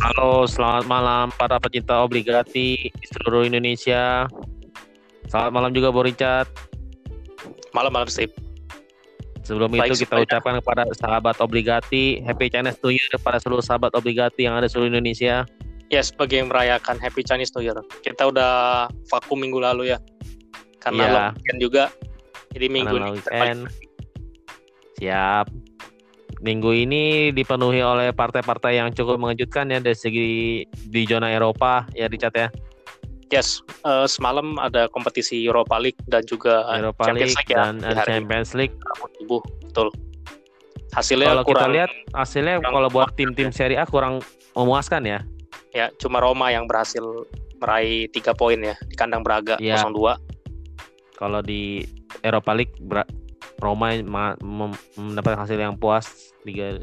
Halo, selamat malam para pecinta obligati di seluruh Indonesia. Selamat malam juga Bu Richard. Malam-malam sip. Sebelum Baik, itu kita supaya. ucapkan kepada sahabat obligati Happy Chinese New Year kepada seluruh sahabat obligati yang ada di seluruh Indonesia. Ya, sebagai yang merayakan Happy Chinese New Year. Kita udah vakum minggu lalu ya. Karena ya. juga. Jadi minggu Karena ini. Siap minggu ini dipenuhi oleh partai-partai yang cukup mengejutkan ya dari segi di zona Eropa ya Richard ya. Yes, uh, semalam ada kompetisi Europa League dan juga Europa Champions League, League ya, dan hari Champions League. Ibu, betul. Hasilnya kalau kurang, kita lihat hasilnya kalau buat tim-tim Serie A kurang memuaskan ya. Ya, cuma Roma yang berhasil meraih tiga poin ya di kandang Braga ya. 0-2. Kalau di Europa League Roma mendapat hasil yang puas liga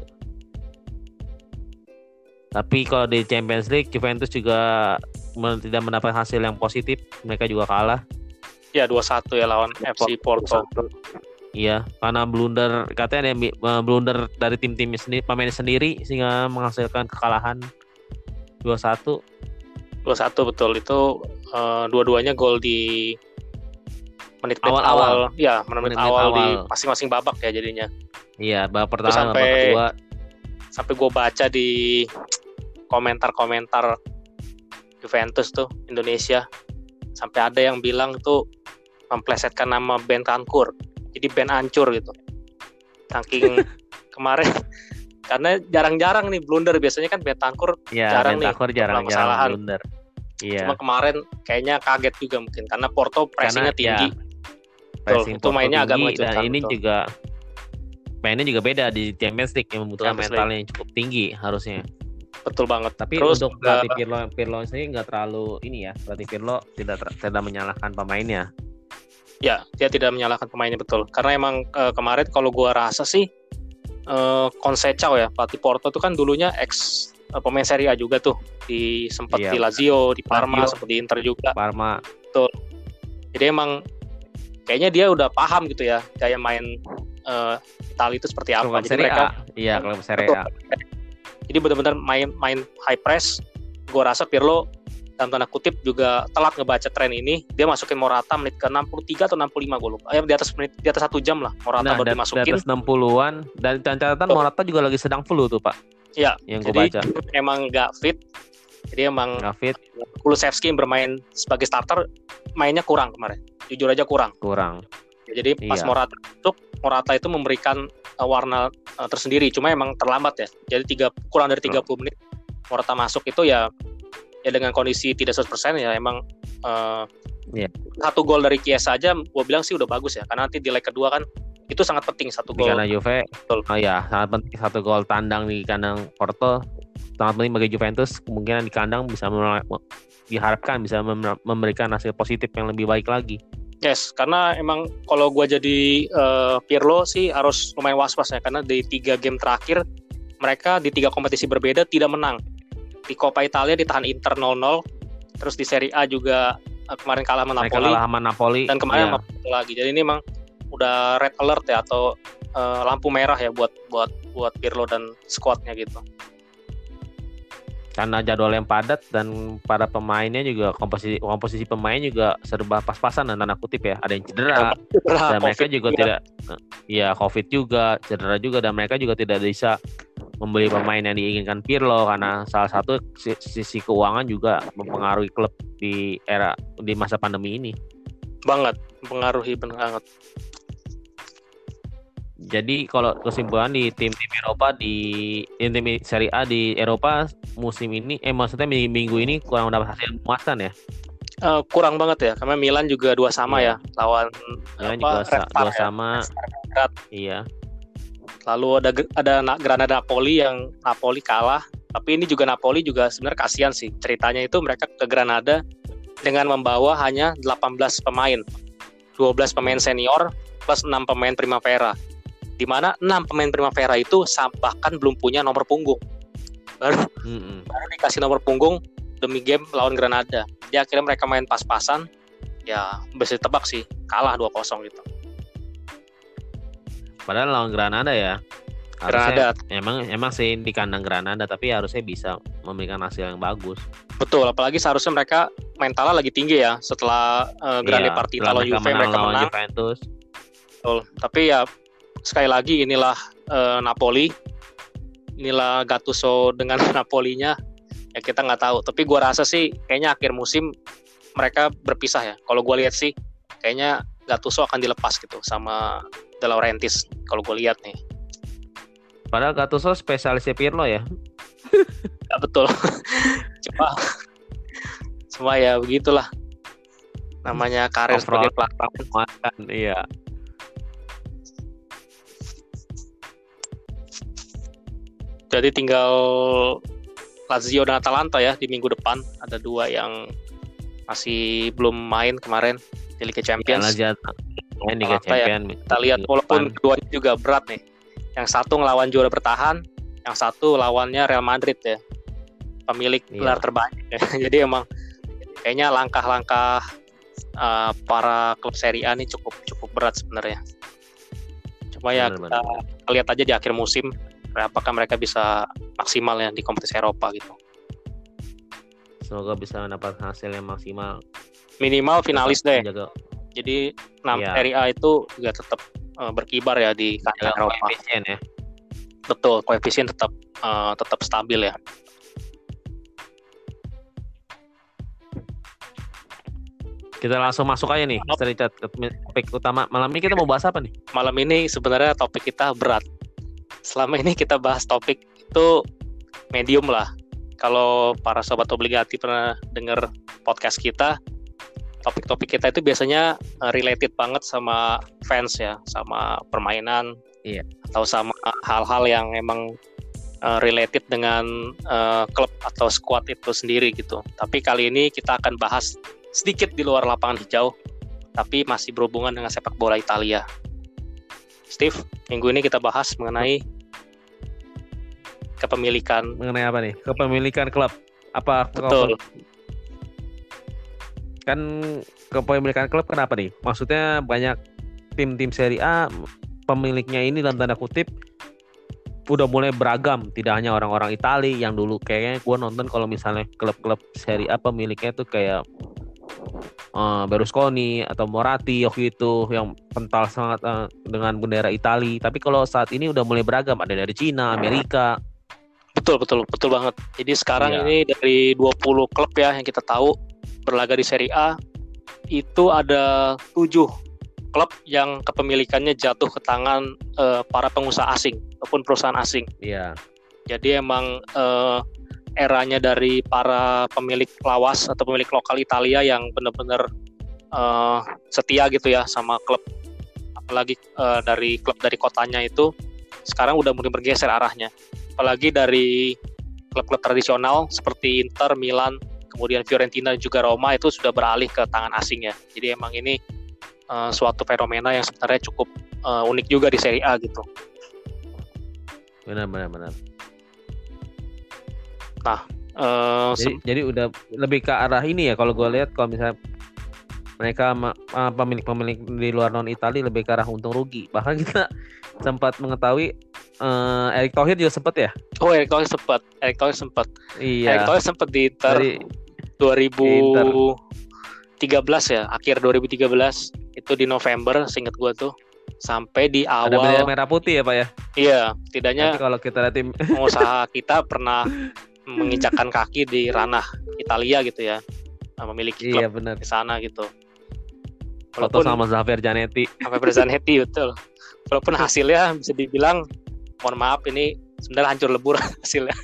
tapi kalau di Champions League Juventus juga tidak mendapat hasil yang positif mereka juga kalah. Ya 2-1 ya lawan FC Porto. iya karena blunder katanya ada eh, blunder dari tim-tim sendiri pemain sendiri sehingga menghasilkan kekalahan 2-1 2-1 betul. Itu uh, dua-duanya gol di menit awal awal, ya menit, menit, awal, awal. di masing-masing babak ya jadinya. Iya babak pertama sampai, babak kedua. sampai gue baca di komentar-komentar Juventus tuh Indonesia. Sampai ada yang bilang tuh memplesetkan nama band Kankur. Jadi band ancur gitu. Saking kemarin. Karena jarang-jarang nih blunder. Biasanya kan band Kankur ya, jarang nih jarang, jarang blunder. Iya. Cuma kemarin kayaknya kaget juga mungkin. Karena Porto pressingnya tinggi. Ya, Betul, itu mainnya agak mengejutkan. Dan ini betul. juga mainnya juga beda di Champions League yang membutuhkan Champions mental yang cukup tinggi harusnya. Betul banget. Tapi Terus, untuk pelatih Pirlo Pirlo sendiri nggak terlalu ini ya. Pelatih Pirlo tidak tidak menyalahkan pemainnya. Ya, dia tidak menyalahkan pemainnya betul. Karena emang uh, kemarin kalau gua rasa sih uh, Consecao ya, pelatih Porto itu kan dulunya ex uh, pemain Serie A juga tuh di sempat iya. di Lazio, di Parma, sempat di Inter juga. Parma. Betul. Jadi emang kayaknya dia udah paham gitu ya gaya main uh, Itali itu seperti apa. Klub Jadi mereka iya klub Serie A. Jadi benar-benar main main high press. Gue rasa Pirlo dalam tanda kutip juga telat ngebaca tren ini. Dia masukin Morata menit ke 63 atau 65 gue lupa. Eh, di atas menit di atas satu jam lah Morata nah, baru dimasukin. Di atas 60-an dan catatan Morata juga lagi sedang flu tuh, Pak. Iya. Yang gue baca. Emang nggak fit. Jadi emang fit. Kulusevski bermain sebagai starter mainnya kurang kemarin jujur aja kurang. Kurang. Ya, jadi pas iya. Morata masuk, Morata itu memberikan uh, warna uh, tersendiri. Cuma emang terlambat ya. Jadi tiga kurang dari 30 menit Morata masuk itu ya ya dengan kondisi tidak 100% ya emang uh, yeah. satu gol dari Kiesa aja gue bilang sih udah bagus ya karena nanti di leg kedua kan itu sangat penting satu gol karena Juve Betul. oh ya sangat penting satu gol tandang di kandang Porto sangat penting bagi Juventus kemungkinan di kandang bisa diharapkan bisa memberikan hasil positif yang lebih baik lagi. Yes, karena emang kalau gue jadi uh, Pirlo sih harus lumayan was-was ya karena di tiga game terakhir mereka di tiga kompetisi berbeda tidak menang. Di Coppa Italia ditahan Inter 0-0, terus di Serie A juga uh, kemarin kalah sama Napoli. kalah sama Napoli. Dan kemarin yeah. sama lagi. Jadi ini emang udah red alert ya atau uh, lampu merah ya buat buat buat Pirlo dan squadnya gitu karena jadwal yang padat dan para pemainnya juga komposisi komposisi pemain juga serba pas-pasan dan tanda kutip ya ada yang cedera, cedera dan mereka juga juga. tidak ya covid juga cedera juga dan mereka juga tidak bisa membeli pemain yang diinginkan Pirlo karena salah satu sisi keuangan juga mempengaruhi klub di era di masa pandemi ini. Banget mempengaruhi banget jadi kalau kesimpulan di tim-tim Eropa di tim Serie A di Eropa musim ini, eh maksudnya minggu, ini kurang dapat hasil memuaskan ya? Uh, kurang banget ya, karena Milan juga dua sama yeah. ya lawan Milan apa, juga sa dua ya. sama. Iya. Lalu ada ada Granada Napoli yang Napoli kalah, tapi ini juga Napoli juga sebenarnya kasihan sih ceritanya itu mereka ke Granada dengan membawa hanya 18 pemain, 12 pemain senior plus 6 pemain Primavera di mana enam pemain Primavera itu bahkan belum punya nomor punggung baru mm-hmm. baru dikasih nomor punggung demi game lawan Granada jadi akhirnya mereka main pas-pasan ya bisa tebak sih kalah 2-0 gitu padahal lawan Granada ya Harusnya, Granada. Emang emang sih di kandang Granada tapi harusnya bisa memberikan hasil yang bagus. Betul, apalagi seharusnya mereka mentalnya lagi tinggi ya setelah uh, Grande iya, Partita lawan Juve mereka menang. Juventus. Betul. Tapi ya sekali lagi inilah uh, Napoli. Inilah Gattuso dengan Napolinya ya kita nggak tahu. Tapi gua rasa sih kayaknya akhir musim mereka berpisah ya. Kalau gua lihat sih kayaknya Gattuso akan dilepas gitu sama De Laurentiis kalau gue lihat nih. Padahal Gattuso spesialisnya Pirlo ya. ya betul. Cuma cuma ya begitulah. Namanya karir sebagai pelatih. Makan, iya. Jadi tinggal Lazio dan Atalanta ya di minggu depan ada dua yang masih belum main kemarin di Liga Champions. Ya, Lazio main Liga Champions. Ya. Kita lihat walaupun keduanya juga berat nih yang satu ngelawan juara bertahan, yang satu lawannya Real Madrid ya, pemilik iya. gelar terbanyak. Ya. Jadi emang kayaknya langkah-langkah uh, para klub Serie A ini cukup cukup berat sebenarnya. Cuma ya kita lihat aja di akhir musim apakah mereka bisa maksimal ya di kompetisi Eropa gitu. Semoga bisa mendapat hasil yang maksimal. Minimal finalis deh. Jadi 6 yeah. Serie A itu juga tetap uh, berkibar ya di kancah Eropa. Koefisien ya. Betul, koefisien tetap uh, tetap stabil ya. Kita langsung masuk aja nih, cerita topik utama malam ini kita mau bahas apa nih? Malam ini sebenarnya topik kita berat. Selama ini kita bahas topik itu medium lah. Kalau para sobat obligati pernah dengar podcast kita, topik-topik kita itu biasanya uh, related banget sama fans ya, sama permainan, iya. atau sama hal-hal yang emang uh, related dengan uh, klub atau squad itu sendiri gitu. Tapi kali ini kita akan bahas sedikit di luar lapangan hijau, tapi masih berhubungan dengan sepak bola Italia. Steve, minggu ini kita bahas mengenai kepemilikan. Mengenai apa nih? Kepemilikan klub. Apa? Betul kan kepemilikan klub kenapa nih? Maksudnya banyak tim-tim Serie A pemiliknya ini dalam tanda kutip udah mulai beragam, tidak hanya orang-orang Italia yang dulu kayaknya gue nonton kalau misalnya klub-klub Serie A pemiliknya tuh kayak uh, Berlusconi atau Moratti waktu itu yang kental sangat uh, dengan bendera Italia. Tapi kalau saat ini udah mulai beragam, ada dari Cina, Amerika. Betul betul betul banget. Jadi sekarang iya. ini dari 20 klub ya yang kita tahu berlaga di Serie A itu ada tujuh klub yang kepemilikannya jatuh ke tangan uh, para pengusaha asing ataupun perusahaan asing. Iya. Jadi emang uh, eranya dari para pemilik lawas atau pemilik lokal Italia yang benar-benar uh, setia gitu ya sama klub apalagi uh, dari klub dari kotanya itu sekarang udah mulai bergeser arahnya apalagi dari klub-klub tradisional seperti Inter, Milan, kemudian Fiorentina dan juga Roma itu sudah beralih ke tangan asing ya. Jadi emang ini uh, suatu fenomena yang sebenarnya cukup uh, unik juga di Serie A gitu. Benar benar benar. Nah, uh, jadi, jadi udah lebih ke arah ini ya kalau gue lihat kalau misalnya mereka pemilik-pemilik di luar non Italia lebih ke arah untung rugi. Bahkan kita sempat mengetahui uh, Erick Thohir juga sempat ya? Oh, Erick Thohir sempat. Erick Thohir sempat. Iya. Erick Thohir sempat di Inter Dari, 2013 ya, akhir 2013 itu di November, seingat gua tuh sampai di awal ada merah putih ya pak ya iya tidaknya Nanti kalau kita lihat pengusaha kita pernah menginjakkan kaki di ranah Italia gitu ya memiliki klub iya, bener. di sana gitu Walaupun, Foto sama Xavier Zanetti. Xavier Zanetti betul. Walaupun hasilnya bisa dibilang, mohon maaf ini sebenarnya hancur lebur hasilnya.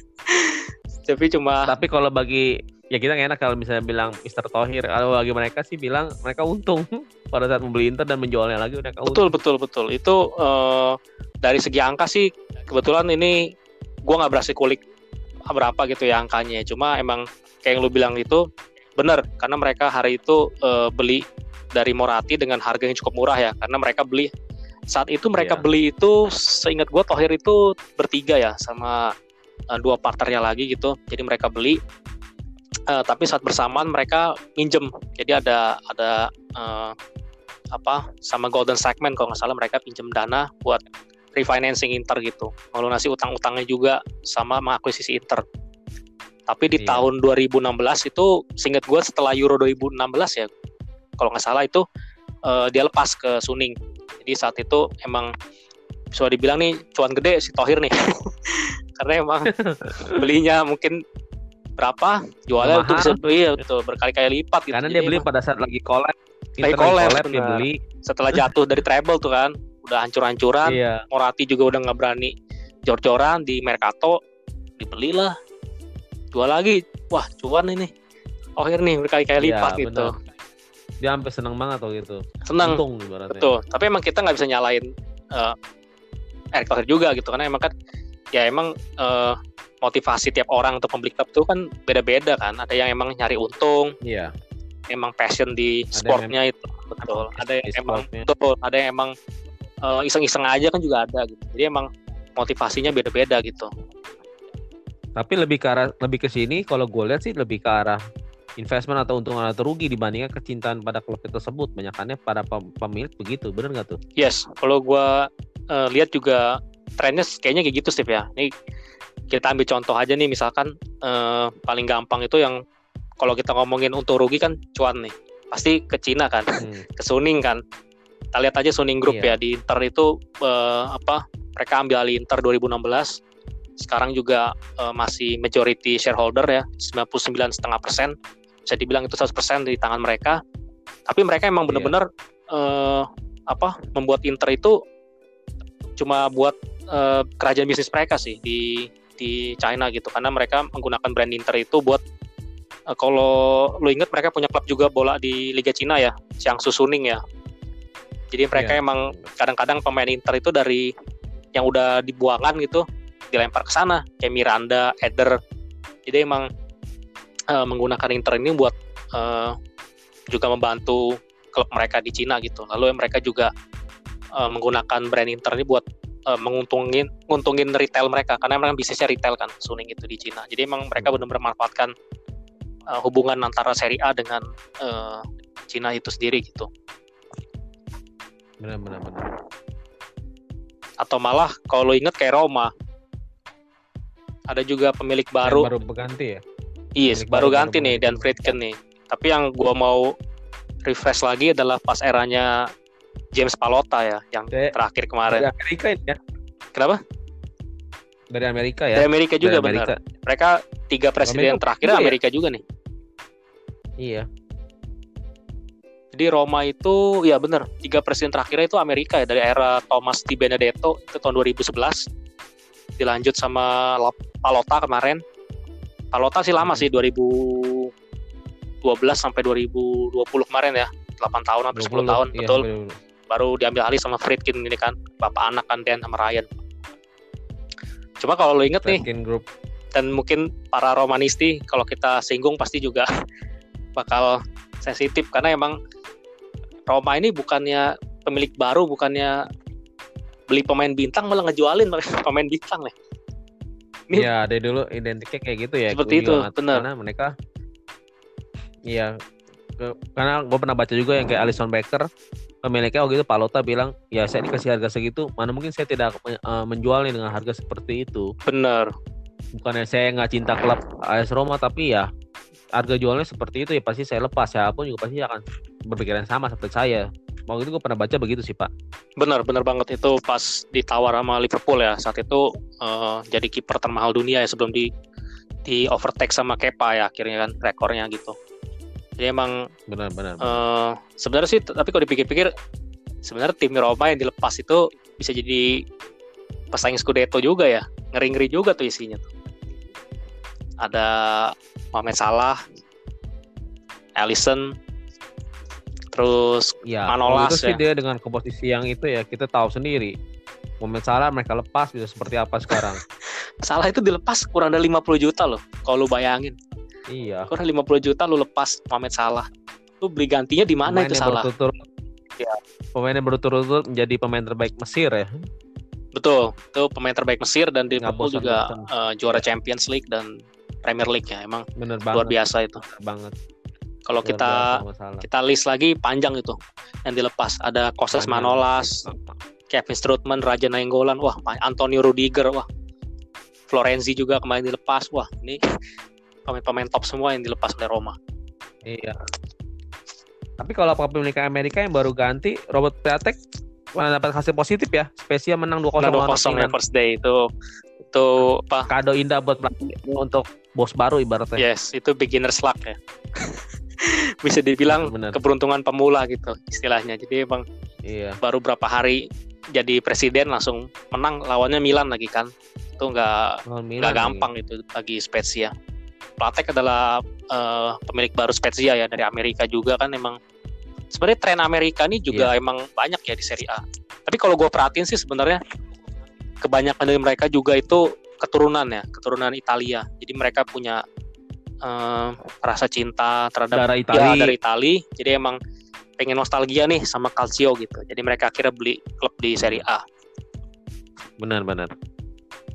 Tapi cuma. Tapi kalau bagi ya kita enak kalau misalnya bilang Mister Tohir. Kalau bagi mereka sih bilang mereka untung pada saat membeli Inter dan menjualnya lagi mereka untung. Betul betul betul. Itu uh, dari segi angka sih kebetulan ini gue nggak berhasil kulik berapa gitu ya angkanya. Cuma emang kayak yang lu bilang itu benar karena mereka hari itu uh, beli dari Morati dengan harga yang cukup murah ya karena mereka beli saat itu mereka yeah. beli itu seingat gue Tohir itu bertiga ya sama uh, dua partnernya lagi gitu jadi mereka beli uh, tapi saat bersamaan mereka minjem jadi ada ada uh, apa sama Golden Segment kalau nggak salah mereka pinjam dana buat refinancing Inter gitu, melunasi utang-utangnya juga sama mengakuisisi Inter. Tapi di iya. tahun 2016 itu, singkat gue setelah Euro 2016 ya, kalau nggak salah itu uh, dia lepas ke Suning. Jadi saat itu emang bisa dibilang nih cuan gede si Tohir nih, karena emang belinya mungkin berapa jualnya itu bisa iya betul berkali-kali lipat gitu. Karena dia beli pada saat lagi collab. Lagi collab, dia beli. Setelah jatuh dari treble tuh kan udah hancur-hancuran. Iya. Morati juga udah nggak berani jor-joran di Mercato, dibelilah. Dua lagi, wah cuan ini. Akhir nih berkali-kali iya, lipat iya, gitu. Dia sampai seneng banget tuh gitu. Seneng. Untung Betul. Tapi emang kita nggak bisa nyalain uh, Erick Thohir juga gitu karena emang kan ya emang uh, motivasi tiap orang untuk membeli klub tuh kan beda-beda kan. Ada yang emang nyari untung. Iya. Emang passion di sportnya itu betul. Ada yang emang betul. Ada yang emang iseng-iseng aja kan juga ada gitu. Jadi emang motivasinya beda-beda gitu. Tapi lebih ke arah lebih ke sini kalau gue lihat sih lebih ke arah investment atau untung atau rugi dibandingkan kecintaan pada klub tersebut. Banyakannya pada pemilik begitu, bener nggak tuh? Yes, kalau gue uh, lihat juga trennya kayaknya kayak gitu Steve ya. Ini kita ambil contoh aja nih misalkan uh, paling gampang itu yang kalau kita ngomongin untung rugi kan cuan nih pasti ke Cina kan, hmm. ke Suning kan kita lihat aja Suning Group iya. ya. Di Inter itu uh, apa mereka ambil alih Inter 2016 sekarang juga uh, masih majority shareholder ya 99,5 persen. Bisa dibilang itu 100 persen di tangan mereka. Tapi mereka emang benar-benar iya. uh, apa membuat Inter itu cuma buat uh, kerajaan bisnis mereka sih di di China gitu. Karena mereka menggunakan brand Inter itu buat uh, kalau lo inget mereka punya klub juga bola di Liga Cina ya Jiangsu Suning ya jadi mereka yeah. emang kadang-kadang pemain Inter itu dari yang udah dibuangan gitu dilempar ke sana kayak Miranda, Eder. Jadi emang uh, menggunakan Inter ini buat uh, juga membantu klub mereka di Cina gitu. Lalu mereka juga uh, menggunakan brand Inter ini buat uh, menguntungin nguntungin retail mereka karena memang bisnisnya retail kan Suning itu di Cina. Jadi emang mereka hmm. benar-benar memanfaatkan uh, hubungan antara Serie A dengan uh, Cina itu sendiri gitu benar benar benar. Atau malah kalau lo inget kayak Roma. Ada juga pemilik baru yang baru. berganti ya? Yes baru, baru ganti baru nih dan Friedkin nih. Tapi yang gua mau refresh lagi adalah pas eranya James Palota ya yang dari, terakhir kemarin. dari Amerika ya? Kenapa? Dari Amerika ya? Dari Amerika juga dari Amerika. benar. Mereka tiga presiden Amerika terakhir ya? Amerika juga nih. Iya jadi Roma itu ya bener tiga presiden terakhirnya itu Amerika ya dari era Thomas Di Benedetto itu tahun 2011 dilanjut sama Palota kemarin. Palota sih lama sih 2012 sampai 2020 kemarin ya 8 tahun atau 10 tahun iya, betul. Baru diambil alih sama Friedkin ini kan bapak anak kan Dan sama Ryan. Cuma kalau lo inget Friedkin nih Group. dan mungkin para Romanisti kalau kita singgung pasti juga bakal sensitif karena emang Roma ini bukannya pemilik baru, bukannya beli pemain bintang malah ngejualin pemain bintang nih. Iya, dari dulu identiknya kayak gitu ya. Seperti itu, benar. Karena mereka Iya, karena gue pernah baca juga yang kayak Alison Becker pemiliknya waktu itu Palota bilang ya saya dikasih harga segitu mana mungkin saya tidak uh, menjualnya dengan harga seperti itu benar bukannya saya nggak cinta klub AS Roma tapi ya harga jualnya seperti itu ya pasti saya lepas siapa pun juga pasti akan berpikiran sama seperti saya. Waktu itu gue pernah baca begitu sih pak. Benar benar banget. Itu pas ditawar sama Liverpool ya. Saat itu uh, jadi kiper termahal dunia ya sebelum di di overtake sama Kepa ya akhirnya kan rekornya gitu. Jadi emang benar benar, benar. Uh, sebenarnya sih tapi kalau dipikir-pikir sebenarnya tim Roma yang dilepas itu bisa jadi pesaing Scudetto juga ya. Ngeri-ngeri juga tuh isinya tuh ada Mohamed Salah Alisson terus ya, Manolas itu ya. sih dia dengan komposisi yang itu ya kita tahu sendiri. Momen Salah mereka lepas bisa seperti apa sekarang? Salah itu dilepas kurang dari 50 juta loh kalau lu bayangin. Iya. Kurang 50 juta lu lepas Mohamed Salah. Lu beli gantinya di mana itu Salah? ya. pemain yang berturut-turut menjadi pemain terbaik Mesir ya? Betul itu pemain terbaik Mesir dan di Liverpool juga uh, juara ya. Champions League dan Premier League ya emang Bener luar biasa itu Bener banget kalau kita kita list lagi panjang itu yang dilepas. Ada Kostas Manolas, Kevin Strootman, Raja Nainggolan, wah Antonio Rudiger, wah Florenzi juga kemarin dilepas, wah ini pemain-pemain top semua yang dilepas oleh Roma. Iya. Tapi kalau pemilikan Amerika yang baru ganti Robert Piatek mana dapat hasil positif ya. Spesial menang 2-0 dua kosong ya first day itu itu apa? Kado indah buat untuk bos baru ibaratnya. Yes, itu beginner's luck ya. Bisa dibilang Bener. keberuntungan pemula gitu istilahnya. Jadi emang iya. baru berapa hari jadi presiden langsung menang lawannya Milan lagi kan. Itu nggak nggak gampang lagi. itu bagi Spezia. Platek adalah uh, pemilik baru Spezia ya dari Amerika juga kan emang sebenarnya tren Amerika ini juga yeah. emang banyak ya di Serie A. Tapi kalau gue perhatiin sih sebenarnya kebanyakan dari mereka juga itu keturunan ya, keturunan Italia. Jadi mereka punya uh, rasa cinta terhadap dari Italia. Ya, dari Italia. Jadi emang pengen nostalgia nih sama Calcio gitu. Jadi mereka akhirnya beli klub di Serie A. Benar-benar.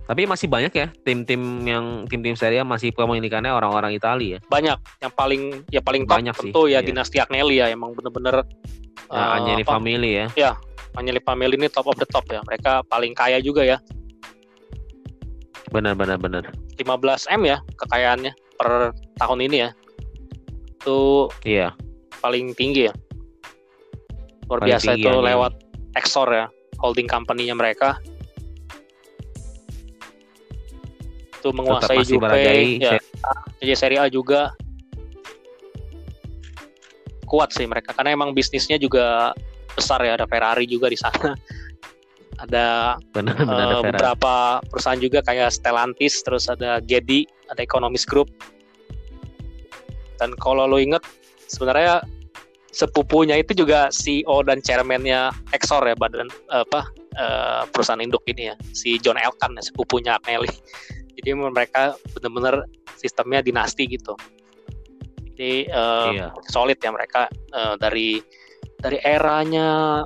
Tapi masih banyak ya tim-tim yang tim-tim Serie A masih pemilikannya orang-orang Italia ya. Banyak. Yang paling ya paling top banyak tentu sih, ya iya. dinasti Agnelli ya emang bener-bener ya, uh, Agnelli family ya. Ya, Agnelli family ini top of the top ya. Mereka paling kaya juga ya. Benar benar benar. 15 M ya kekayaannya per tahun ini ya. Itu iya. paling tinggi ya. Luar paling biasa itu lewat Exor ya, holding company-nya mereka itu menguasai Juve ya jadi Serie A juga kuat sih mereka karena emang bisnisnya juga besar ya ada Ferrari juga di sana. Ada benar, benar, uh, ada beberapa perusahaan juga kayak Stellantis terus ada Gedi ada Economist Group. Dan kalau lo inget sebenarnya sepupunya itu juga CEO dan chairmannya Exor ya badan apa uh, perusahaan induk ini ya. Si John Elkan ya, sepupunya Agnelli jadi mereka benar-benar sistemnya dinasti gitu. Jadi uh, iya. solid ya mereka uh, dari dari eranya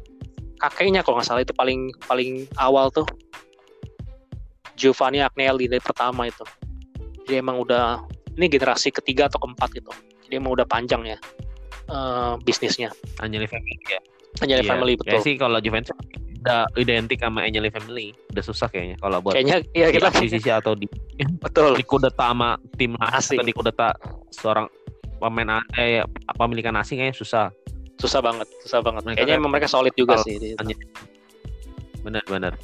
kakeknya kalau nggak salah itu paling paling awal tuh. Giovanni Agnelli dari pertama itu. Jadi emang udah ini generasi ketiga atau keempat gitu. Jadi emang udah panjang ya uh, bisnisnya. Agnelli family ya. Agnelli iya. family betul. ya sih kalau Juventus udah identik sama Angel Family udah susah kayaknya kalau buat kayaknya iya kita sisi atau di betul. Di kudeta sama tim asing. Atau di kudeta seorang pemain eh pemilikan asing kayaknya susah susah banget susah banget. Mereka kayaknya emang mereka solid juga sih benar-benar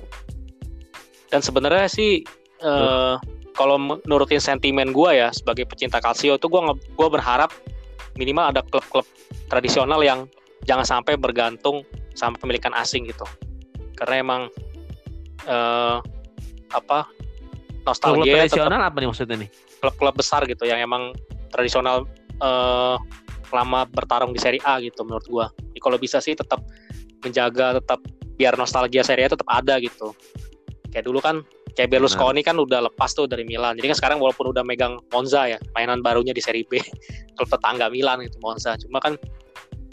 dan sebenarnya sih uh, kalau nurutin sentimen gue ya sebagai pecinta Calcio itu gue gue berharap minimal ada klub-klub tradisional yang jangan sampai bergantung sama pemilikan asing gitu. Karena emang uh, apa nostalgia klub tradisional apa nih maksudnya nih? klub-klub besar gitu yang emang tradisional uh, lama bertarung di Serie A gitu menurut gua. Jadi kalau bisa sih tetap menjaga tetap biar nostalgia Serie A tetap ada gitu. Kayak dulu kan kayak Berlusconi nah. kan udah lepas tuh dari Milan. Jadi kan sekarang walaupun udah megang Monza ya mainan barunya di Serie B klub tetangga Milan itu Monza. Cuma kan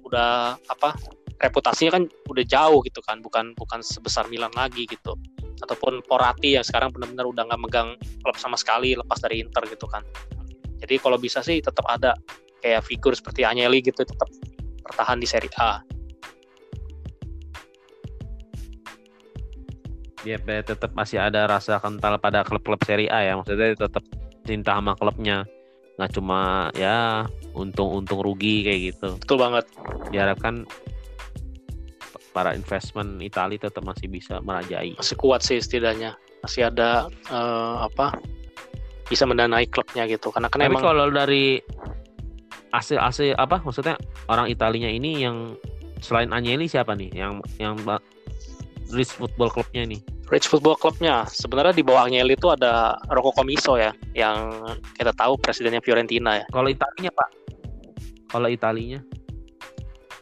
udah apa reputasinya kan udah jauh gitu kan bukan bukan sebesar Milan lagi gitu. Ataupun Porati yang sekarang benar-benar udah nggak megang klub sama sekali lepas dari Inter gitu kan. Jadi kalau bisa sih tetap ada kayak figur seperti Agnelli gitu tetap bertahan di Serie A Ya, tetap masih ada rasa kental pada klub-klub Serie A ya. Maksudnya tetap cinta sama klubnya. Nggak cuma ya untung-untung rugi kayak gitu. Betul banget. Diharapkan para investment Italia tetap masih bisa merajai. Masih kuat sih setidaknya. Masih ada uh, apa? Bisa mendanai klubnya gitu. Karena kan Tapi emang kalau dari AC AC apa maksudnya orang Italinya ini yang selain Agnelli siapa nih yang yang Rich Football Clubnya ini? Rich Football Clubnya sebenarnya di bawah Agnelli itu ada Rocco Comiso ya yang kita tahu presidennya Fiorentina ya. Kalau Italinya Pak? Kalau Italinya?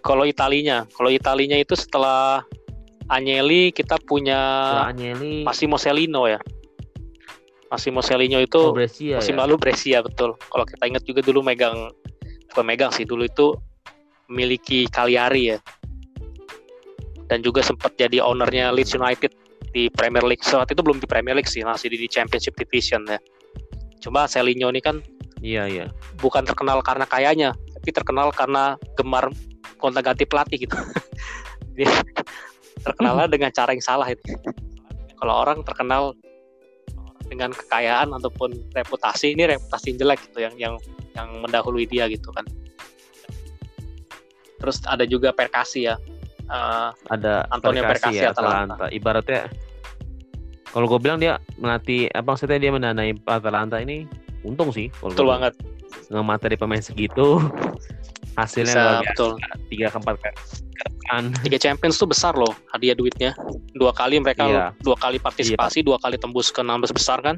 Kalau Italinya, kalau Italinya itu setelah Agnelli kita punya Agnelli Massimo Celino ya. Massimo Celino itu oh, Brescia, musim ya? lalu Brescia betul. Kalau kita ingat juga dulu megang bukan megang sih dulu itu memiliki Cagliari ya. Dan juga sempat jadi ownernya Leeds United di Premier League. Saat itu belum di Premier League sih, masih di Championship Division ya. Cuma Celino ini kan Iya, iya. Bukan terkenal karena kayanya, tapi terkenal karena gemar kontak ganti pelatih gitu. terkenalnya dengan cara yang salah itu. Kalau orang terkenal dengan kekayaan ataupun reputasi ini reputasi yang jelek gitu yang yang yang mendahului dia gitu kan. Terus ada juga Perkasi ya. Uh, ada Antonio Perkasi, Perkasi ya, Atalanta. Atalanta. Ibaratnya kalau gue bilang dia melatih apa maksudnya dia mendanai Atalanta ini untung sih. Betul banget. Nggak materi pemain segitu hasilnya Bisa, betul. tiga ke empat kan. Tiga champions tuh besar loh hadiah duitnya. Dua kali mereka iya. dua kali partisipasi iya. dua kali tembus ke enam besar kan.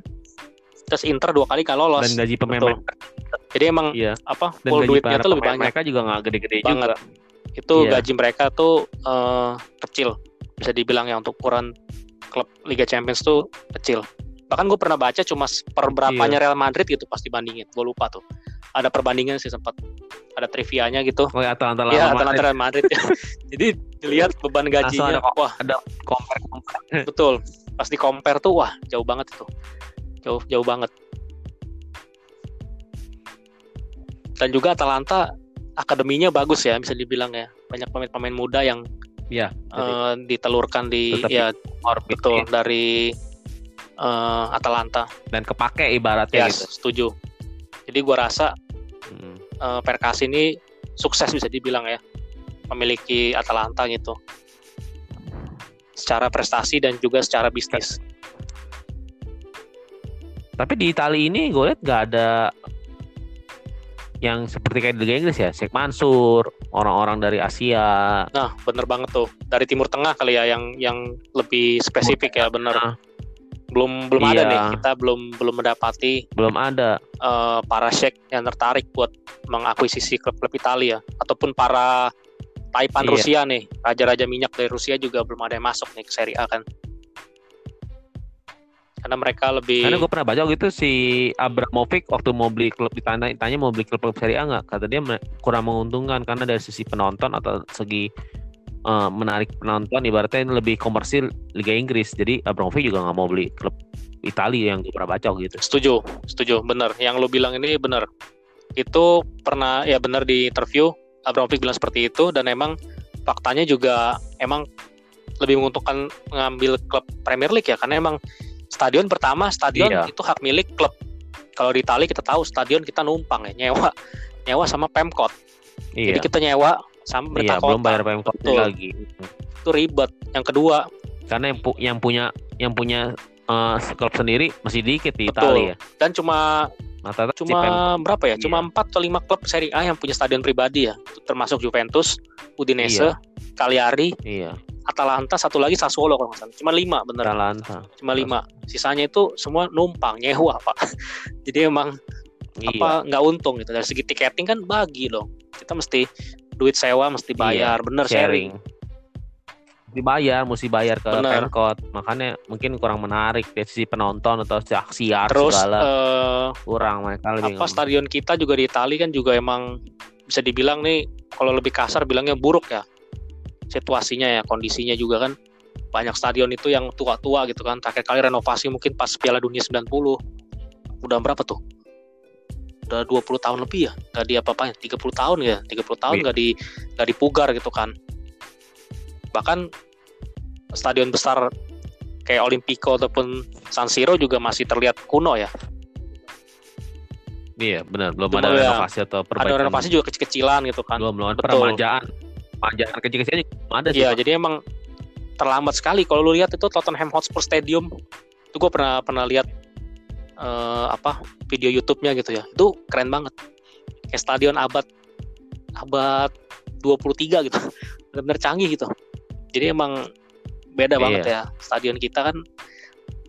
Terus Inter dua kali kalau lolos. Dan gaji pemain betul. jadi emang iya. apa dan full duitnya tuh lebih banyak. mereka juga nggak gede-gede juga. Itu iya. gaji mereka tuh uh, kecil. Bisa dibilang ya untuk ukuran klub Liga Champions tuh kecil. Bahkan gue pernah baca cuma per berapanya Real Madrid gitu pas dibandingin. Gue lupa tuh ada perbandingan sih sempat ada trivianya gitu. Oh ya Atalanta ya Atalanta Madrid. Ya. jadi dilihat beban gajinya ada, wah. ada compare compare. Betul. Pas di compare tuh wah jauh banget itu. Jauh jauh banget. Dan juga Atalanta akademinya bagus ya bisa dibilang ya. Banyak pemain-pemain muda yang ya uh, ditelurkan di ya orbit betul dari uh, Atalanta. Dan kepake ibaratnya yes, gitu. setuju. Jadi gua rasa hmm. uh, Perkas ini sukses bisa dibilang ya memiliki Atalanta gitu secara prestasi dan juga secara bisnis tapi di Italia ini gue lihat nggak ada yang seperti kayak di Liga Inggris ya, Sheikh Mansur, orang-orang dari Asia. Nah, bener banget tuh. Dari Timur Tengah kali ya yang yang lebih spesifik ya, bener. Nah, belum belum iya. ada nih. Kita belum belum mendapati belum ada. uh, para sheikh yang tertarik buat mengakuisisi klub-klub Italia. Ataupun para taipan iya. Rusia nih. Raja-raja minyak dari Rusia juga belum ada yang masuk nih ke Serie A kan. Karena mereka lebih karena gue pernah baca gitu si Abramovic waktu mau beli klub ditanya tanya mau beli klub klub Serie A nggak? Kata dia kurang menguntungkan karena dari sisi penonton atau segi uh, menarik penonton ibaratnya ini lebih komersil Liga Inggris. Jadi Abramovich juga nggak mau beli klub Italia yang gue pernah baca gitu. Setuju setuju bener. Yang lo bilang ini bener. Itu pernah ya bener di interview Abramovich bilang seperti itu dan emang faktanya juga emang lebih menguntungkan mengambil klub Premier League ya karena emang stadion pertama stadion iya. itu hak milik klub. Kalau di Italia kita tahu stadion kita numpang ya nyewa nyewa sama Pemkot. Iya. jadi kita nyewa sama iya, belum bayar PMK lagi itu ribet yang kedua karena yang, pu yang punya yang punya uh, klub sendiri masih dikit di Betul. Italia dan cuma Mata cuma si berapa ya? Iya. Cuma empat atau lima klub Serie A yang punya stadion pribadi ya, termasuk Juventus, Udinese, iya. Cagliari, iya. Atalanta, satu lagi Sassuolo kalau nggak salah. Cuma lima bener. Atalanta. Cuma lima. Sisanya itu semua numpang nyewa pak. Jadi emang iya. apa nggak untung gitu. Dari segi tiketing kan bagi dong. Kita mesti duit sewa mesti iya, bayar, iya, bener sharing. Mesti bayar, mesti bayar ke Pemkot. Makanya mungkin kurang menarik dari sisi penonton atau siar Terus, segala. Uh, kurang mereka lebih. Apa stadion kita juga di Itali kan juga emang bisa dibilang nih kalau lebih kasar bilangnya buruk ya situasinya ya kondisinya juga kan banyak stadion itu yang tua-tua gitu kan terakhir kali renovasi mungkin pas Piala Dunia 90 udah berapa tuh udah 20 tahun lebih ya nggak di apa-apain 30 tahun ya 30 tahun nggak di nggak dipugar gitu kan. Bahkan stadion besar kayak Olimpico ataupun San Siro juga masih terlihat kuno ya. Iya benar. Belum Cuma ada ya, renovasi atau perbaikan. ada renovasi juga kecil-kecilan gitu kan. Belum belum ada peremajaan. Peremajaan kecil-kecilnya ada sih iya jadi emang terlambat sekali. Kalau lu lihat itu Tottenham Hotspur Stadium itu gue pernah pernah lihat uh, apa video YouTube-nya gitu ya. Itu keren banget. Kayak stadion abad abad 23 gitu. Benar-benar canggih gitu. Jadi emang beda iya. banget ya. Stadion kita kan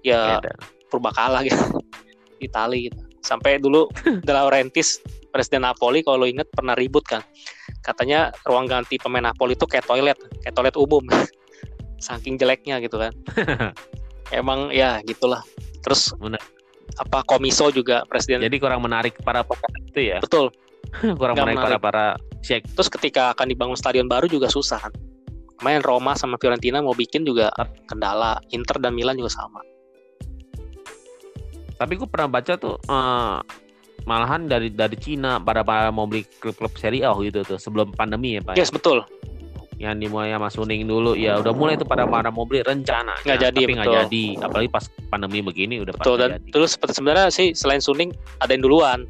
ya beda. purbakala gitu. Itali gitu. Sampai dulu De Laurentiis presiden Napoli kalau lo inget pernah ribut kan. Katanya ruang ganti pemain Napoli itu kayak toilet, kayak toilet umum. Saking jeleknya gitu kan. Emang ya gitulah. Terus Bener apa komiso juga presiden. Jadi kurang menarik para pemain itu ya. Betul. kurang menarik, menarik para para. Terus ketika akan dibangun stadion baru juga susah kan. Main Roma sama Fiorentina mau bikin juga kendala. Inter dan Milan juga sama. Tapi gue pernah baca tuh uh, malahan dari dari Cina pada para mau beli klub-klub Serie A gitu tuh sebelum pandemi ya Pak. Yes, betul. Yang dimulai sama Suning dulu ya udah mulai itu pada pada mau beli rencana Nggak jadi, tapi nggak jadi apalagi pas pandemi begini udah Betul dan jadi. terus sebenarnya sih selain Suning ada yang duluan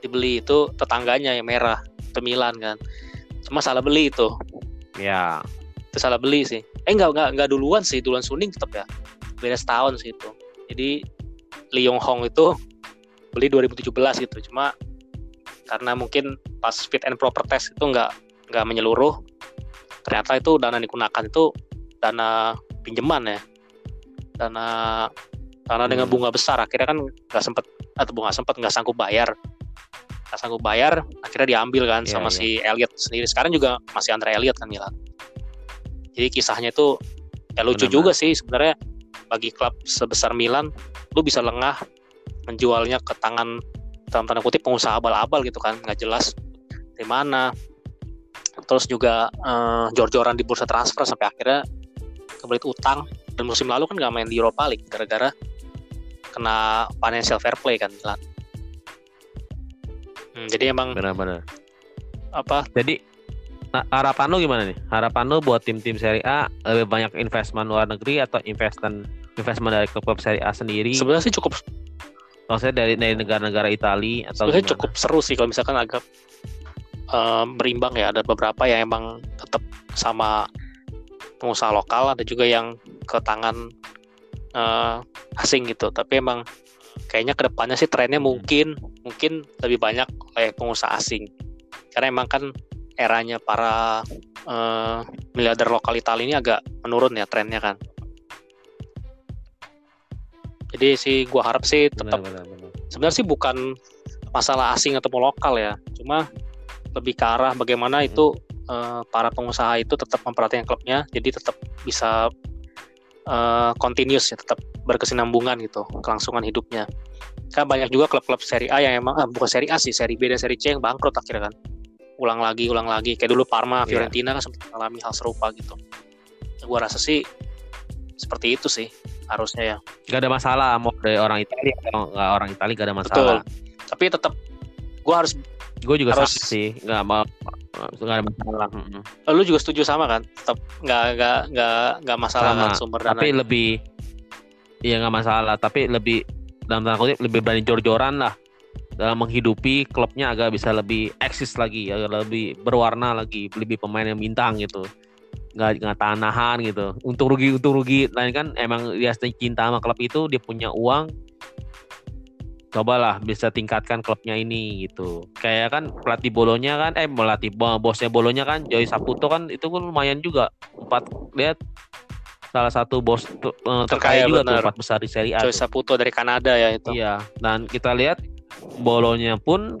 dibeli itu tetangganya yang merah itu Milan kan. Cuma salah beli itu. ya Itu salah beli sih. Eh enggak enggak enggak duluan sih, duluan Suning tetap ya. Beda setahun sih itu. Jadi Lee Yong Hong itu beli 2017 gitu. Cuma karena mungkin pas fit and proper test itu enggak enggak menyeluruh. Ternyata itu dana yang digunakan itu dana pinjaman ya. Dana dana dengan Hmm. bunga besar akhirnya kan nggak sempet atau bunga sempet nggak sanggup bayar nggak sanggup bayar akhirnya diambil kan Iya, sama iya. si Elliot sendiri sekarang juga masih Andre Elliot kan Milan jadi kisahnya itu ya lucu Benar-benar. juga sih sebenarnya bagi klub sebesar Milan lu bisa lengah menjualnya ke tangan dalam tanda kutip pengusaha abal-abal gitu kan nggak jelas dari mana terus juga eh, jor-joran di bursa transfer sampai akhirnya kebelit utang. Dan musim lalu kan nggak main di Europa League gara-gara kena financial fair play kan Milan. Hmm, jadi emang benar-benar. apa? Jadi nah, harapan lu gimana nih? Harapan lu buat tim-tim Serie A lebih banyak investment luar negeri atau investment investment dari klub-klub Serie A sendiri? Sebenarnya sih cukup maksudnya dari dari negara-negara Italia atau sebenarnya cukup seru sih kalau misalkan agak eh, berimbang ya. Ada beberapa yang emang tetap sama pengusaha lokal ada juga yang ke tangan eh, asing gitu. Tapi emang kayaknya ke depannya sih trennya Hmm. mungkin mungkin lebih banyak oleh pengusaha asing. Karena emang kan eranya para eh, miliarder lokal Italia ini agak menurun ya trennya kan. Jadi sih gua harap sih tetap benar, benar, benar. sebenarnya sih bukan masalah asing atau lokal ya. Cuma lebih ke arah bagaimana itu eh, para pengusaha itu tetap memperhatikan klubnya jadi tetap bisa eh, continuous ya tetap berkesinambungan gitu kelangsungan hidupnya. Kan banyak juga klub-klub seri A yang emang ah, bukan seri A sih seri B dan seri C yang bangkrut akhirnya kan. Ulang lagi ulang lagi kayak dulu Parma Iya. Fiorentina kan sempat mengalami hal serupa gitu. Gua rasa sih seperti itu sih harusnya ya. Gak ada masalah mau dari orang Italia atau nggak orang Italia gak ada betul. Masalah tapi tetap gua harus gue juga Harus- sama sih. Nggak mau nggak ada masalah lu juga setuju sama kan? Tetap nggak nggak nggak nggak masalah Sama. kan sumber dana tapi lebih ya nggak masalah. Tapi lebih dalam tanda kutip lebih berani jor-joran lah. Dalam menghidupi klubnya agak bisa lebih eksis lagi agak lebih berwarna lagi lebih pemain yang bintang gitu. Nggak nggak tahan nahan gitu. Untung rugi untung rugi. Lain kan emang dia cinta sama klub itu dia punya uang cobalah bisa tingkatkan klubnya ini gitu. Kayak kan pelatih bolonya kan eh pelatih bo- bosnya bolonya kan Joy Saputo kan itu kan lumayan juga. Empat lihat salah satu bos eh, terkaya juga tuh empat besar di Serie A Joy. Saputo dari Kanada ya itu. Iya, dan kita lihat bolonya pun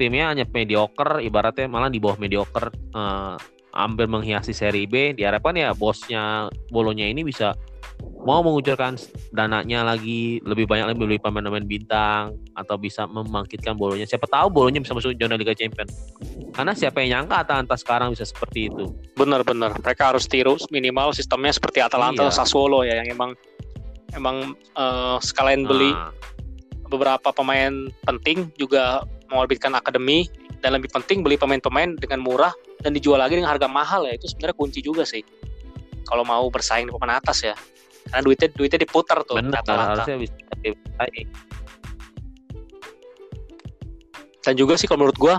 timnya hanya mediocre, ibaratnya malah di bawah mediocre, eh, hampir menghiasi seri B. Diharapkan ya bosnya bolonya ini bisa mau mengucurkan dananya lagi lebih banyak lebih beli pemain-pemain bintang atau bisa membangkitkan bolonya. Siapa tahu bolonya bisa masuk zona Liga Champions. Karena siapa yang nyangka Atalanta sekarang bisa seperti itu. benar-benar mereka harus tiru minimal sistemnya seperti Atalanta Iya. Sassuolo ya yang emang emang eh, sekalian beli Nah, beberapa pemain penting juga mengorbitkan akademi dan lebih penting beli pemain-pemain dengan murah dan dijual lagi dengan harga mahal ya. Itu sebenarnya kunci juga sih. Kalau mau bersaing di papan atas ya. Karena duitnya duitnya diputar tuh harusnya bisa lebih dan juga sih kalau menurut gua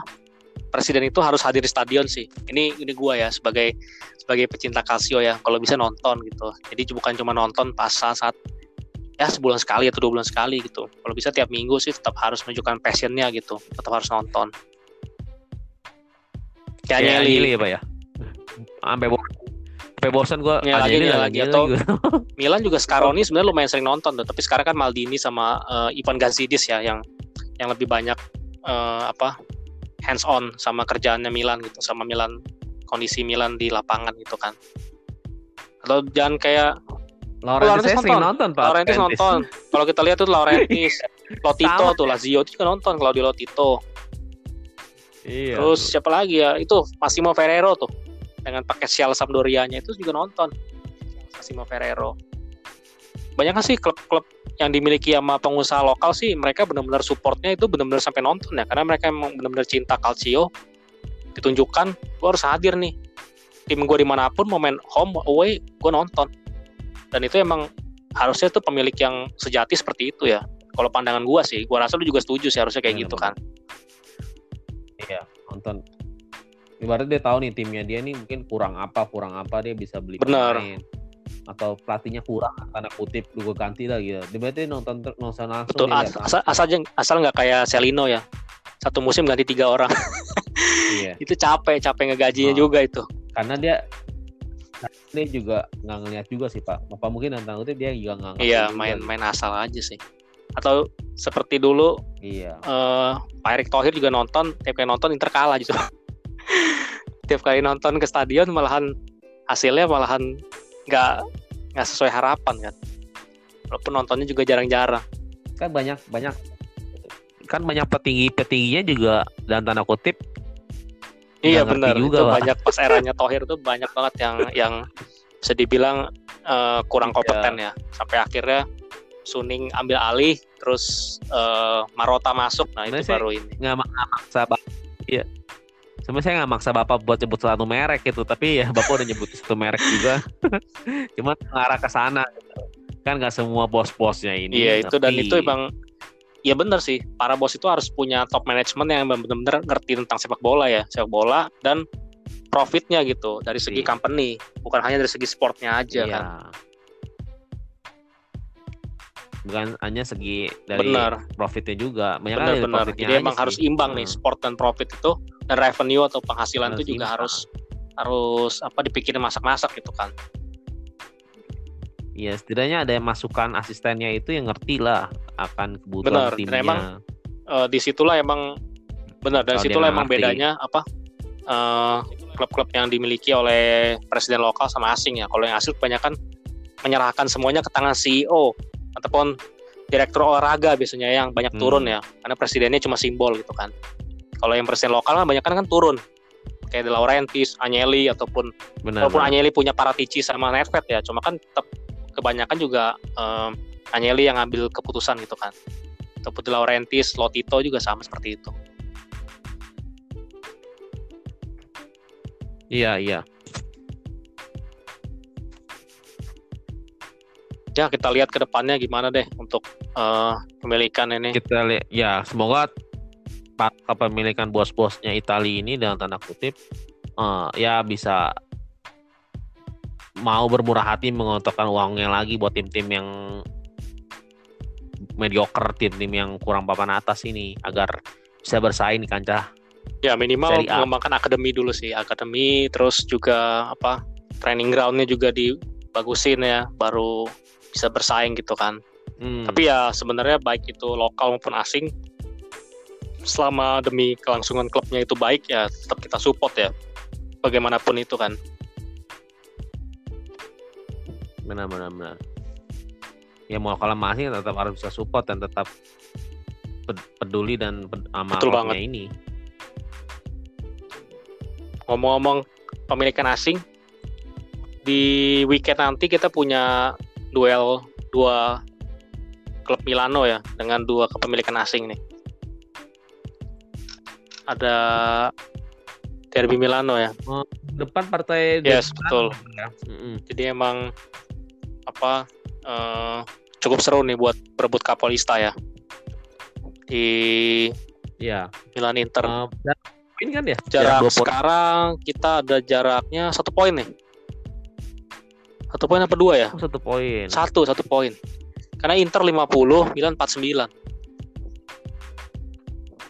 presiden itu harus hadir di stadion sih. Ini ini gua ya sebagai sebagai pecinta Calcio ya. Kalau bisa nonton gitu. Jadi bukan cuma nonton pas saat, saat ya sebulan sekali atau dua bulan sekali gitu. Kalau bisa tiap minggu sih tetap harus menunjukkan passionnya gitu. Tetap harus nonton kayak. Agnelli ya Pak ya. Sampai bo sampai bosan gua Ya, lagi, lagi. Agnelli Atau- juga. Milan juga Scaroni sebenarnya lumayan sering nonton tuh tapi sekarang kan Maldini sama eh, Ivan Gazidis ya yang yang lebih banyak eh, apa hands on sama kerjaannya Milan gitu sama Milan kondisi Milan di lapangan gitu kan atau jangan kayak saya sering nonton. nonton Pak. Laurentiis nonton kalau kita lihat tuh Laurentiis Lotito tuh Lazio juga nonton kalau di Lotito Iya. terus siapa lagi ya? Itu Massimo Ferrero tuh. Dengan pakai sial Sampdorianya itu juga nonton. Massimo Ferrero. Banyak sih klub-klub yang dimiliki sama pengusaha lokal sih? Mereka benar-benar supportnya itu benar-benar sampai nonton ya. Karena mereka emang benar-benar cinta calcio. Ditunjukkan gua harus hadir nih. Tim gue di mana pun mau main home away gue nonton. Dan itu emang harusnya tuh pemilik yang sejati seperti itu ya. Kalau pandangan gue sih gue rasa lu juga setuju sih harusnya kayak Iya, gitu kan Iya, nonton. Ibaratnya dia tahu nih timnya dia nih mungkin kurang apa, kurang apa dia bisa beli Benar. pemain. Atau pelatihnya kurang tanda kutip gue ganti lah gitu. Dia berarti nonton nonton langsung betul as- asal asal aja- asal nggak kayak Celino ya satu musim ganti tiga orang Iya. itu capek capek ngegajinya Oh. juga itu Karena dia dia juga nggak ngeliat juga sih pak. Apa mungkin tanda kutip dia juga nggak iya juga main gitu. main asal aja sih atau seperti dulu Iya. eh Pak Erick Thohir juga nonton tiap kali nonton Inter kalah gitu tiap kali nonton ke stadion malahan hasilnya malahan nggak nggak sesuai harapan kan. Walaupun nontonnya juga jarang-jarang. Kan banyak banyak. Kan banyak petinggi petingginya juga dan tanda kutip iya benar. juga, itu banyak pas eranya Thohir tuh banyak banget yang yang bisa dibilang eh, kurang Iya. kompeten ya. Sampai akhirnya Suning ambil alih terus eh, Marota masuk. Nah itu Sebenarnya sih- baru ini. nggak mak- nggak maksa bapak iya. Sebenarnya saya nggak maksa bapak buat nyebut satu merek gitu tapi ya bapak udah nyebut satu merek juga. Cuma mengarah ke sana. Kan nggak semua bos-bosnya ini Iya itu dan itu emang ya bener sih. Para bos itu harus punya top management yang benar-benar ngerti tentang sepak bola ya. Sepak bola dan profitnya gitu dari segi Iya. company. Bukan hanya dari segi sportnya aja Iya. kan bukan hanya segi dari benar profitnya juga banyak kan dari profitnya jadi emang sih. harus imbang nih Hmm. sport dan profit itu dan revenue atau penghasilan Harus itu juga imbang. harus harus apa dipikirin masak-masak gitu kan Iya setidaknya ada yang masukan asistennya itu yang ngerti lah akan kebutuhan dan timnya emang Eh, di situlah emang benar dan Kalau situlah emang ngerti. bedanya apa eh, klub-klub yang dimiliki oleh presiden lokal sama asing ya kalau yang asing kebanyakan menyerahkan semuanya ke tangan CEO ataupun direktur olahraga biasanya yang banyak Hmm. turun ya. Karena presidennya cuma simbol gitu kan. Kalau yang presiden lokal kan banyak kan turun. Kayak De Laurentiis, Agnelli ataupun benar, walaupun. Agnelli punya Paratici sama Nedved ya cuma kan tetap kebanyakan juga um, Agnelli yang ngambil keputusan gitu kan. Ataupun De Laurentiis, Lotito juga sama seperti itu. Iya iya ya kita lihat ke depannya gimana deh untuk uh, pemilikan ini. Kita lihat ya semoga kepemilikan bos-bosnya Italia ini dalam tanda kutip eh, ya bisa mau bermurah hati mengontokkan uangnya lagi buat tim-tim yang mediocre tim-tim yang kurang papan atas ini agar bisa bersaing di kancah ya minimal mengembangkan akademi dulu sih. Akademi terus juga apa training groundnya juga dibagusin ya baru bisa bersaing gitu kan Hmm, Tapi ya sebenarnya baik itu lokal maupun asing, selama demi kelangsungan klubnya itu baik ya tetap kita support ya. Bagaimanapun itu kan. benar benar benar ya mau kalau masih tetap harus bisa support dan tetap ped- peduli dan ped- sama Betul klubnya banget. ini Ngomong-ngomong pemilikan asing, di weekend nanti kita punya duel dua klub Milano ya dengan dua kepemilikan asing nih. Ada Derby Milano ya. depan partai Yes, depan, betul. ya. Mm-mm. Jadi emang apa eh, cukup seru nih buat berebut Kapolista ya di Iya. Milan Inter. Eh, dan ini kan ya Jarak dua poin. sekarang kita ada jaraknya satu poin nih. Satu poin apa dua ya? Oh, satu poin. Satu, satu poin. Karena Inter 50, Milan 49.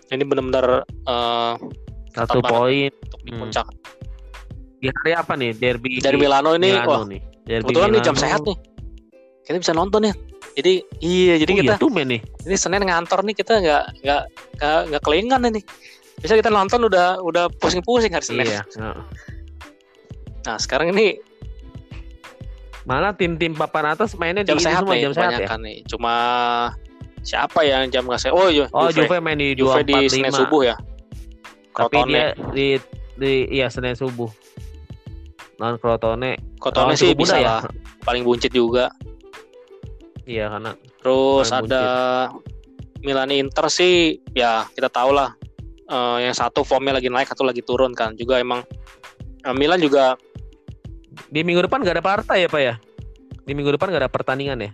Ini benar-benar eh, Satu poin. untuk di Hmm. puncak. Di hari apa nih? Derby Dari Milano ini, Milano wah nih. Derby kebetulan nih jam Milano. sehat nih. Kita bisa nonton ya. Jadi iya, jadi Oh, kita iya, tumben nih. ini Senin ngantor nih kita nggak nggak nggak kelingan ini. Bisa kita nonton udah udah pusing-pusing hari Senin. Iya. Nah sekarang ini Malah tim-tim papan atas mainnya jam di sehat semua nih jam sehat ya. nih. Cuma siapa yang jam nggak sehat? Oh Oh, Juve. Juve main di Juve di Senin 245. subuh ya. Tapi Crotone. dia di di iya Senin subuh. Non Crotone. Crotone Oh, sih bisa ya? lah. Paling buncit juga. Iya karena Terus ada Milan Inter sih ya kita tahu lah eh, yang satu formnya lagi naik satu lagi turun kan juga emang eh, Milan juga Di minggu depan nggak ada partai ya Pak ya? Di minggu depan nggak ada pertandingan ya?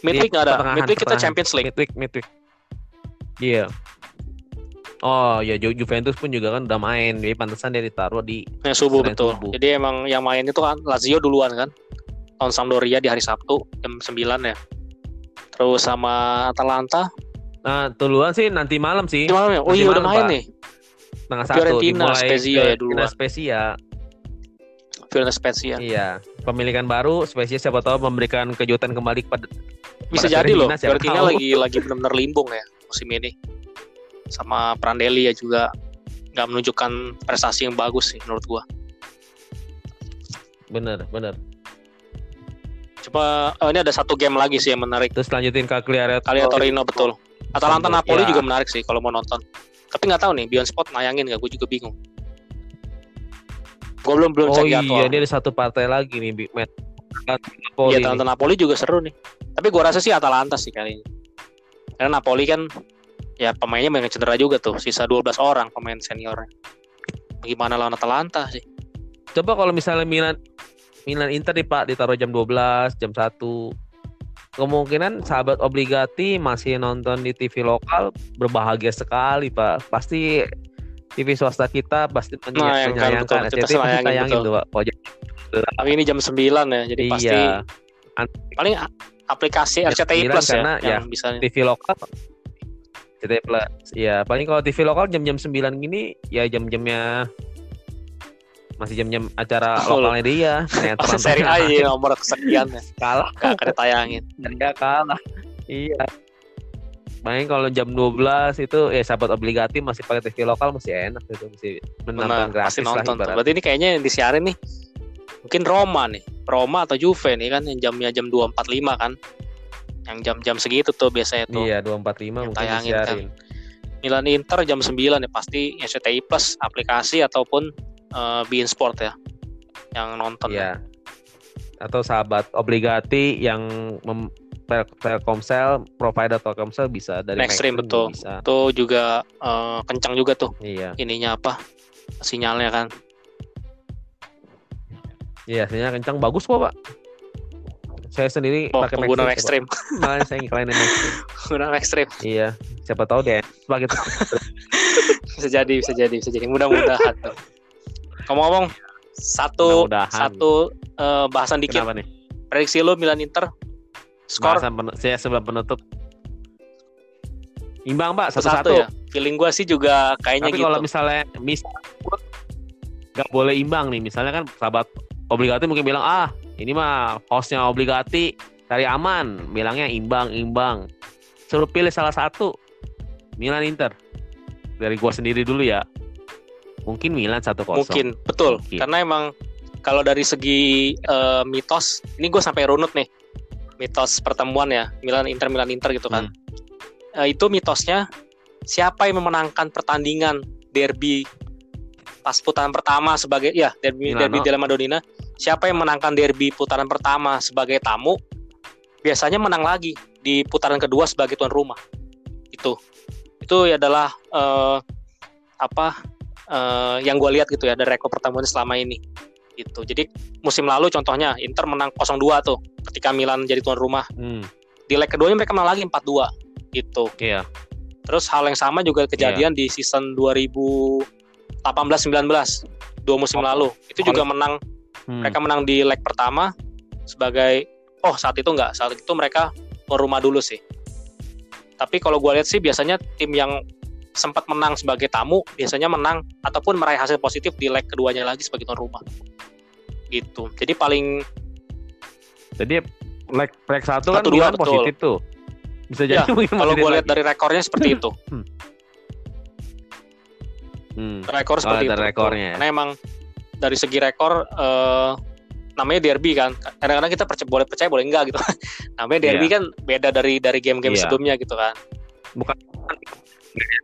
Midweek nggak ada. Midweek kita Champions League. Midweek, midweek. Iya. Oh ya Ju Juventus pun juga kan udah main, jadi pantesan dia ditaruh di yang subuh betul. Subuh. Jadi emang yang main itu kan Lazio duluan kan, tahun Sampdoria di hari Sabtu jam 9 ya. Terus sama Atalanta. Nah duluan sih nanti malam sih. Nanti malam ya. Oh iya udah main nih. Tengah satu Fiorentina Spezia ya dulu. Spezia. Fiorentina Spezia. Iya. Pemilikan baru Spezia siapa tahu memberikan kejutan kembali kepada bisa jadi loh. Fiorentina lagi lagi benar-benar limbung ya musim ini sama Prandelli ya juga nggak menunjukkan prestasi yang bagus sih menurut gua. Bener, bener. Coba oh, ini ada satu game lagi sih yang menarik. Terus lanjutin ke Cagliari Torino betul. Atalanta Napoli ya. juga menarik sih kalau mau nonton. Tapi nggak tahu nih Beyond Sport nayangin nggak? Gue juga bingung. Gue belum belum oh, cek jadwal. Oh iya, ini ada satu partai lagi nih, Big Matt. Iya, Atalanta Napoli juga seru nih. Tapi gue rasa sih Atalanta sih kali ini. Karena Napoli kan ya pemainnya banyak cedera juga tuh sisa 12 orang pemain senior gimana lawan Atalanta sih coba kalau misalnya Milan Milan Inter di Pak ditaruh jam 12 jam 1 kemungkinan sahabat obligati masih nonton di TV lokal berbahagia sekali Pak pasti TV swasta kita pasti menyayangkan, menyayangkan. Betul, SCTV pasti sayangin tuh Pak tapi ini jam 9 ya jadi iya. pasti paling aplikasi RCTI Plus ya karena yang ya, bisa TV lokal CT Plus. Ya, paling kalau TV lokal jam-jam 9 gini ya jam-jamnya masih jam-jam acara oh, lokalnya dia. Pas seri A ya nomor kesekian ya. Kalah. Gak ada tayangin. Dia kalah. Iya. Main kalau jam 12 itu ya sahabat obligati masih pakai TV lokal masih enak gitu masih menonton gratis nonton lah Berarti ini kayaknya yang disiarin nih mungkin Roma nih. Roma atau Juve nih kan yang jamnya jam 2.45 kan yang jam-jam segitu tuh biasanya tuh iya 245 mungkin tayangin kan Milan Inter jam 9 ya pasti SCTI Plus aplikasi ataupun uh, Bein Sport ya yang nonton iya. ya. atau sahabat obligati yang mem Telkomsel provider Telkomsel bisa dari Maxstream betul bisa. itu juga uh, kencang juga tuh iya ininya apa sinyalnya kan iya sinyalnya kencang bagus kok pak saya sendiri oh, pakai pengguna ekstrim. Malah saya ngiklainin ekstrim. Pengguna ekstrim. Iya, siapa tahu deh. Sebagai bisa jadi, bisa jadi, bisa jadi. Mudah-mudahan tuh. Ngomong-ngomong, satu Mudah satu uh, bahasan dikit. Kenapa nih? Prediksi lu Milan Inter skor? Bahasan pen saya sebelum penutup. Imbang pak satu-satu ya? Feeling gue sih juga kayaknya tapi gitu. kalau misalnya mis nggak boleh imbang nih misalnya kan sahabat obligasi mungkin bilang ah ini mah hostnya obligati cari aman. Bilangnya imbang imbang. Suruh pilih salah satu. Milan Inter. Dari gua sendiri dulu ya. Mungkin Milan satu kosong. Mungkin betul. Mungkin. karena emang kalau dari segi uh, mitos ini gue sampai runut nih mitos pertemuan ya Milan Inter Milan Inter gitu kan. Hmm. uh, itu mitosnya siapa yang memenangkan pertandingan derby pas putaran pertama sebagai ya derby Milano. derby della Madonnina siapa yang menangkan derby putaran pertama sebagai tamu biasanya menang lagi di putaran kedua sebagai tuan rumah. Itu. Itu adalah uh, apa uh, yang gue lihat gitu ya dari rekor pertemuan selama ini gitu jadi musim lalu contohnya Inter menang 0-2 tuh ketika Milan jadi tuan rumah hmm. di leg keduanya mereka menang lagi 4-2 gitu iya terus hal yang sama juga kejadian iya. di season 2018-19 dua musim oh, lalu itu juga menang Hmm. Mereka menang di leg pertama sebagai oh saat itu enggak, saat itu mereka rumah dulu sih. Tapi kalau gue lihat sih biasanya tim yang sempat menang sebagai tamu biasanya menang ataupun meraih hasil positif di leg keduanya lagi sebagai tuan rumah. Gitu. Jadi paling jadi leg leg satu, kan dua positif tuh. Bisa jadi ya, kalau gue lihat dari rekornya seperti itu. hmm. Hmm. Rekor seperti oh, itu. Rekornya. Ya. Karena emang dari segi rekor uh, namanya derby kan kadang-kadang kita percaya, boleh percaya boleh enggak gitu namanya derby yeah. kan beda dari dari game-game yeah. sebelumnya gitu kan bukan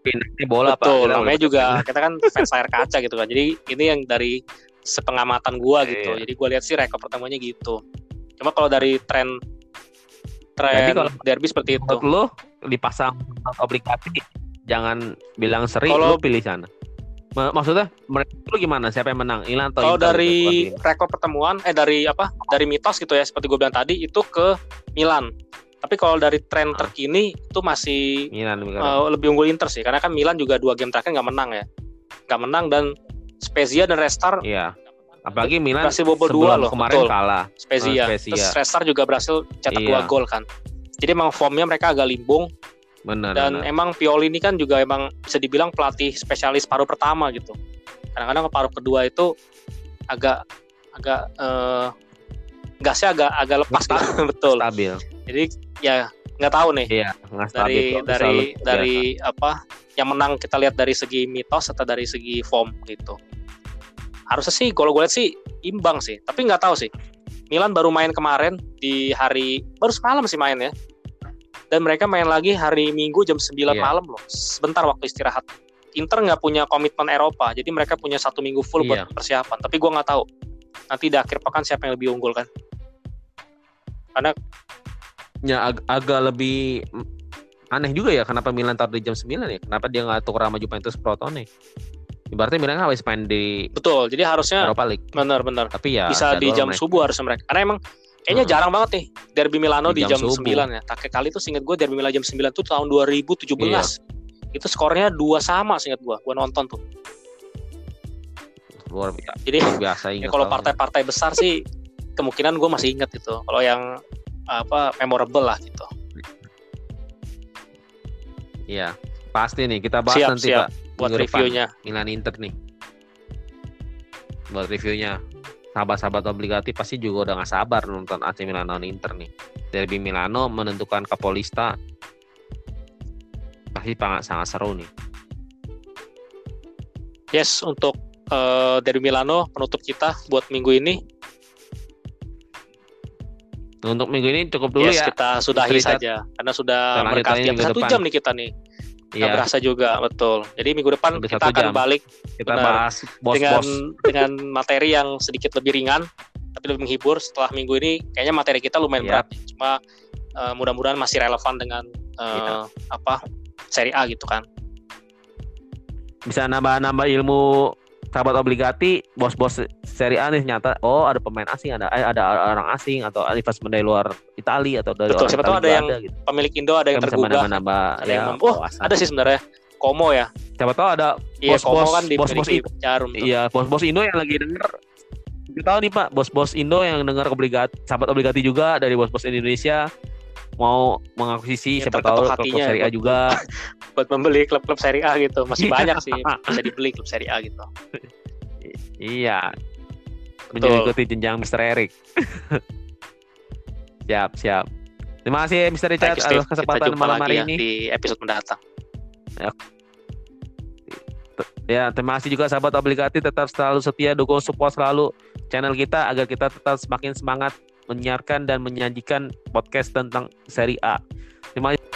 ini bola Betul, pak namanya juga kita kan fans layar kaca gitu kan jadi ini yang dari sepengamatan gua yeah, gitu yeah. jadi gua lihat sih rekor pertamanya gitu cuma kalau dari tren tren jadi kalau derby seperti itu lo dipasang obligasi jangan bilang seri kalau pilih sana Maksudnya mereka itu gimana? Siapa yang menang? Milan atau Kalau dari gitu, rekor pertemuan eh dari apa? Dari mitos gitu ya seperti gue bilang tadi itu ke Milan. Tapi kalau dari tren ah. terkini itu masih Milan, uh, lebih unggul Inter sih karena kan Milan juga dua game terakhir nggak menang ya. Nggak menang dan Spezia dan Restar Iya. Apalagi Milan berhasil bobol dua loh kemarin betul. kalah. Spezia. Spezia. Terus Restar juga berhasil cetak iya. dua gol kan. Jadi emang formnya mereka agak limbung Benar. Dan benar. emang Pioli ini kan juga emang bisa dibilang pelatih spesialis paruh pertama gitu. Kadang-kadang paruh kedua itu agak agak uh, gasnya agak agak lepas kan betul. Stabil. Jadi ya nggak tahu nih. Iya, dari dari dari apa yang menang kita lihat dari segi mitos atau dari segi form gitu. Harusnya sih kalau gue lihat sih imbang sih, tapi nggak tahu sih. Milan baru main kemarin di hari baru semalam sih main ya dan mereka main lagi hari Minggu jam 9 yeah. malam loh sebentar waktu istirahat Inter nggak punya komitmen Eropa jadi mereka punya satu minggu full yeah. buat iya. persiapan tapi gue nggak tahu nanti di akhir pekan siapa yang lebih unggul kan karena ya ag agak lebih aneh juga ya kenapa Milan taruh di jam 9 ya kenapa dia nggak tukar sama Juventus Crotone Ibaratnya Milan harus main di Betul, jadi harusnya Eropa League. Benar-benar. Tapi ya bisa di jam mereka. subuh harusnya mereka. Karena emang Kayaknya hmm. jarang banget nih Derby Milano di, di jam, jam 9 ya. Terakhir kali tuh seinget gue Derby Milano jam 9 tuh tahun 2017. Iya. Itu skornya dua sama seinget gue. Gue nonton tuh. Luar biasa. Jadi luar biasa ya kalau partai-partai besar sih kemungkinan gue masih inget itu. Kalau yang apa memorable lah gitu. Iya, pasti nih kita bahas siap, nanti siap. Pak. Buat reviewnya. Milan Inter nih. Buat reviewnya sahabat-sahabat obligati pasti juga udah gak sabar nonton AC Milan lawan Inter nih. Derby Milano menentukan Kapolista pasti sangat sangat seru nih. Yes, untuk uh, Derby Milano penutup kita buat minggu ini. Untuk minggu ini cukup dulu yes, ya. kita sudahi saja karena sudah berkati satu jam nih kita nih. Nggak ya. berasa juga betul. Jadi minggu depan Lebih kita akan jam. balik kita benar, bahas bos, dengan dengan materi yang sedikit lebih ringan tapi lebih menghibur. Setelah minggu ini kayaknya materi kita lumayan ya. berat. Cuma uh, mudah-mudahan masih relevan dengan uh, ya. apa seri A gitu kan. Bisa nambah-nambah ilmu sahabat obligati bos-bos seri A nih nyata oh ada pemain asing ada eh, ada orang asing atau investment dari luar Italia atau dari Betul, siapa tahu ada yang ada, gitu. pemilik Indo ada yang tergugah. nambah, nambah, ada ya, yang, oh ada sih sebenarnya Komo ya. Siapa tahu ada iya, bos-bos kan iya bos-bos Indo yang lagi denger. Kita tahu nih Pak bos-bos Indo yang dengar obligati sahabat obligati juga dari bos-bos Indonesia mau mengakuisisi ya, siapa tahu klub Serie A juga. buat membeli klub-klub Serie A gitu. Masih banyak sih bisa dibeli klub Serie A gitu. Iya. Mengikuti jenjang Mr. Eric. Siap siap. Terima kasih Mr. Richard atas kesempatan malam hari ya ini. di episode mendatang. Ya. ya terima kasih juga sahabat obligati. Tetap selalu setia dukung support selalu channel kita agar kita tetap semakin semangat menyiarkan dan menyajikan podcast tentang seri A. Terima kasih.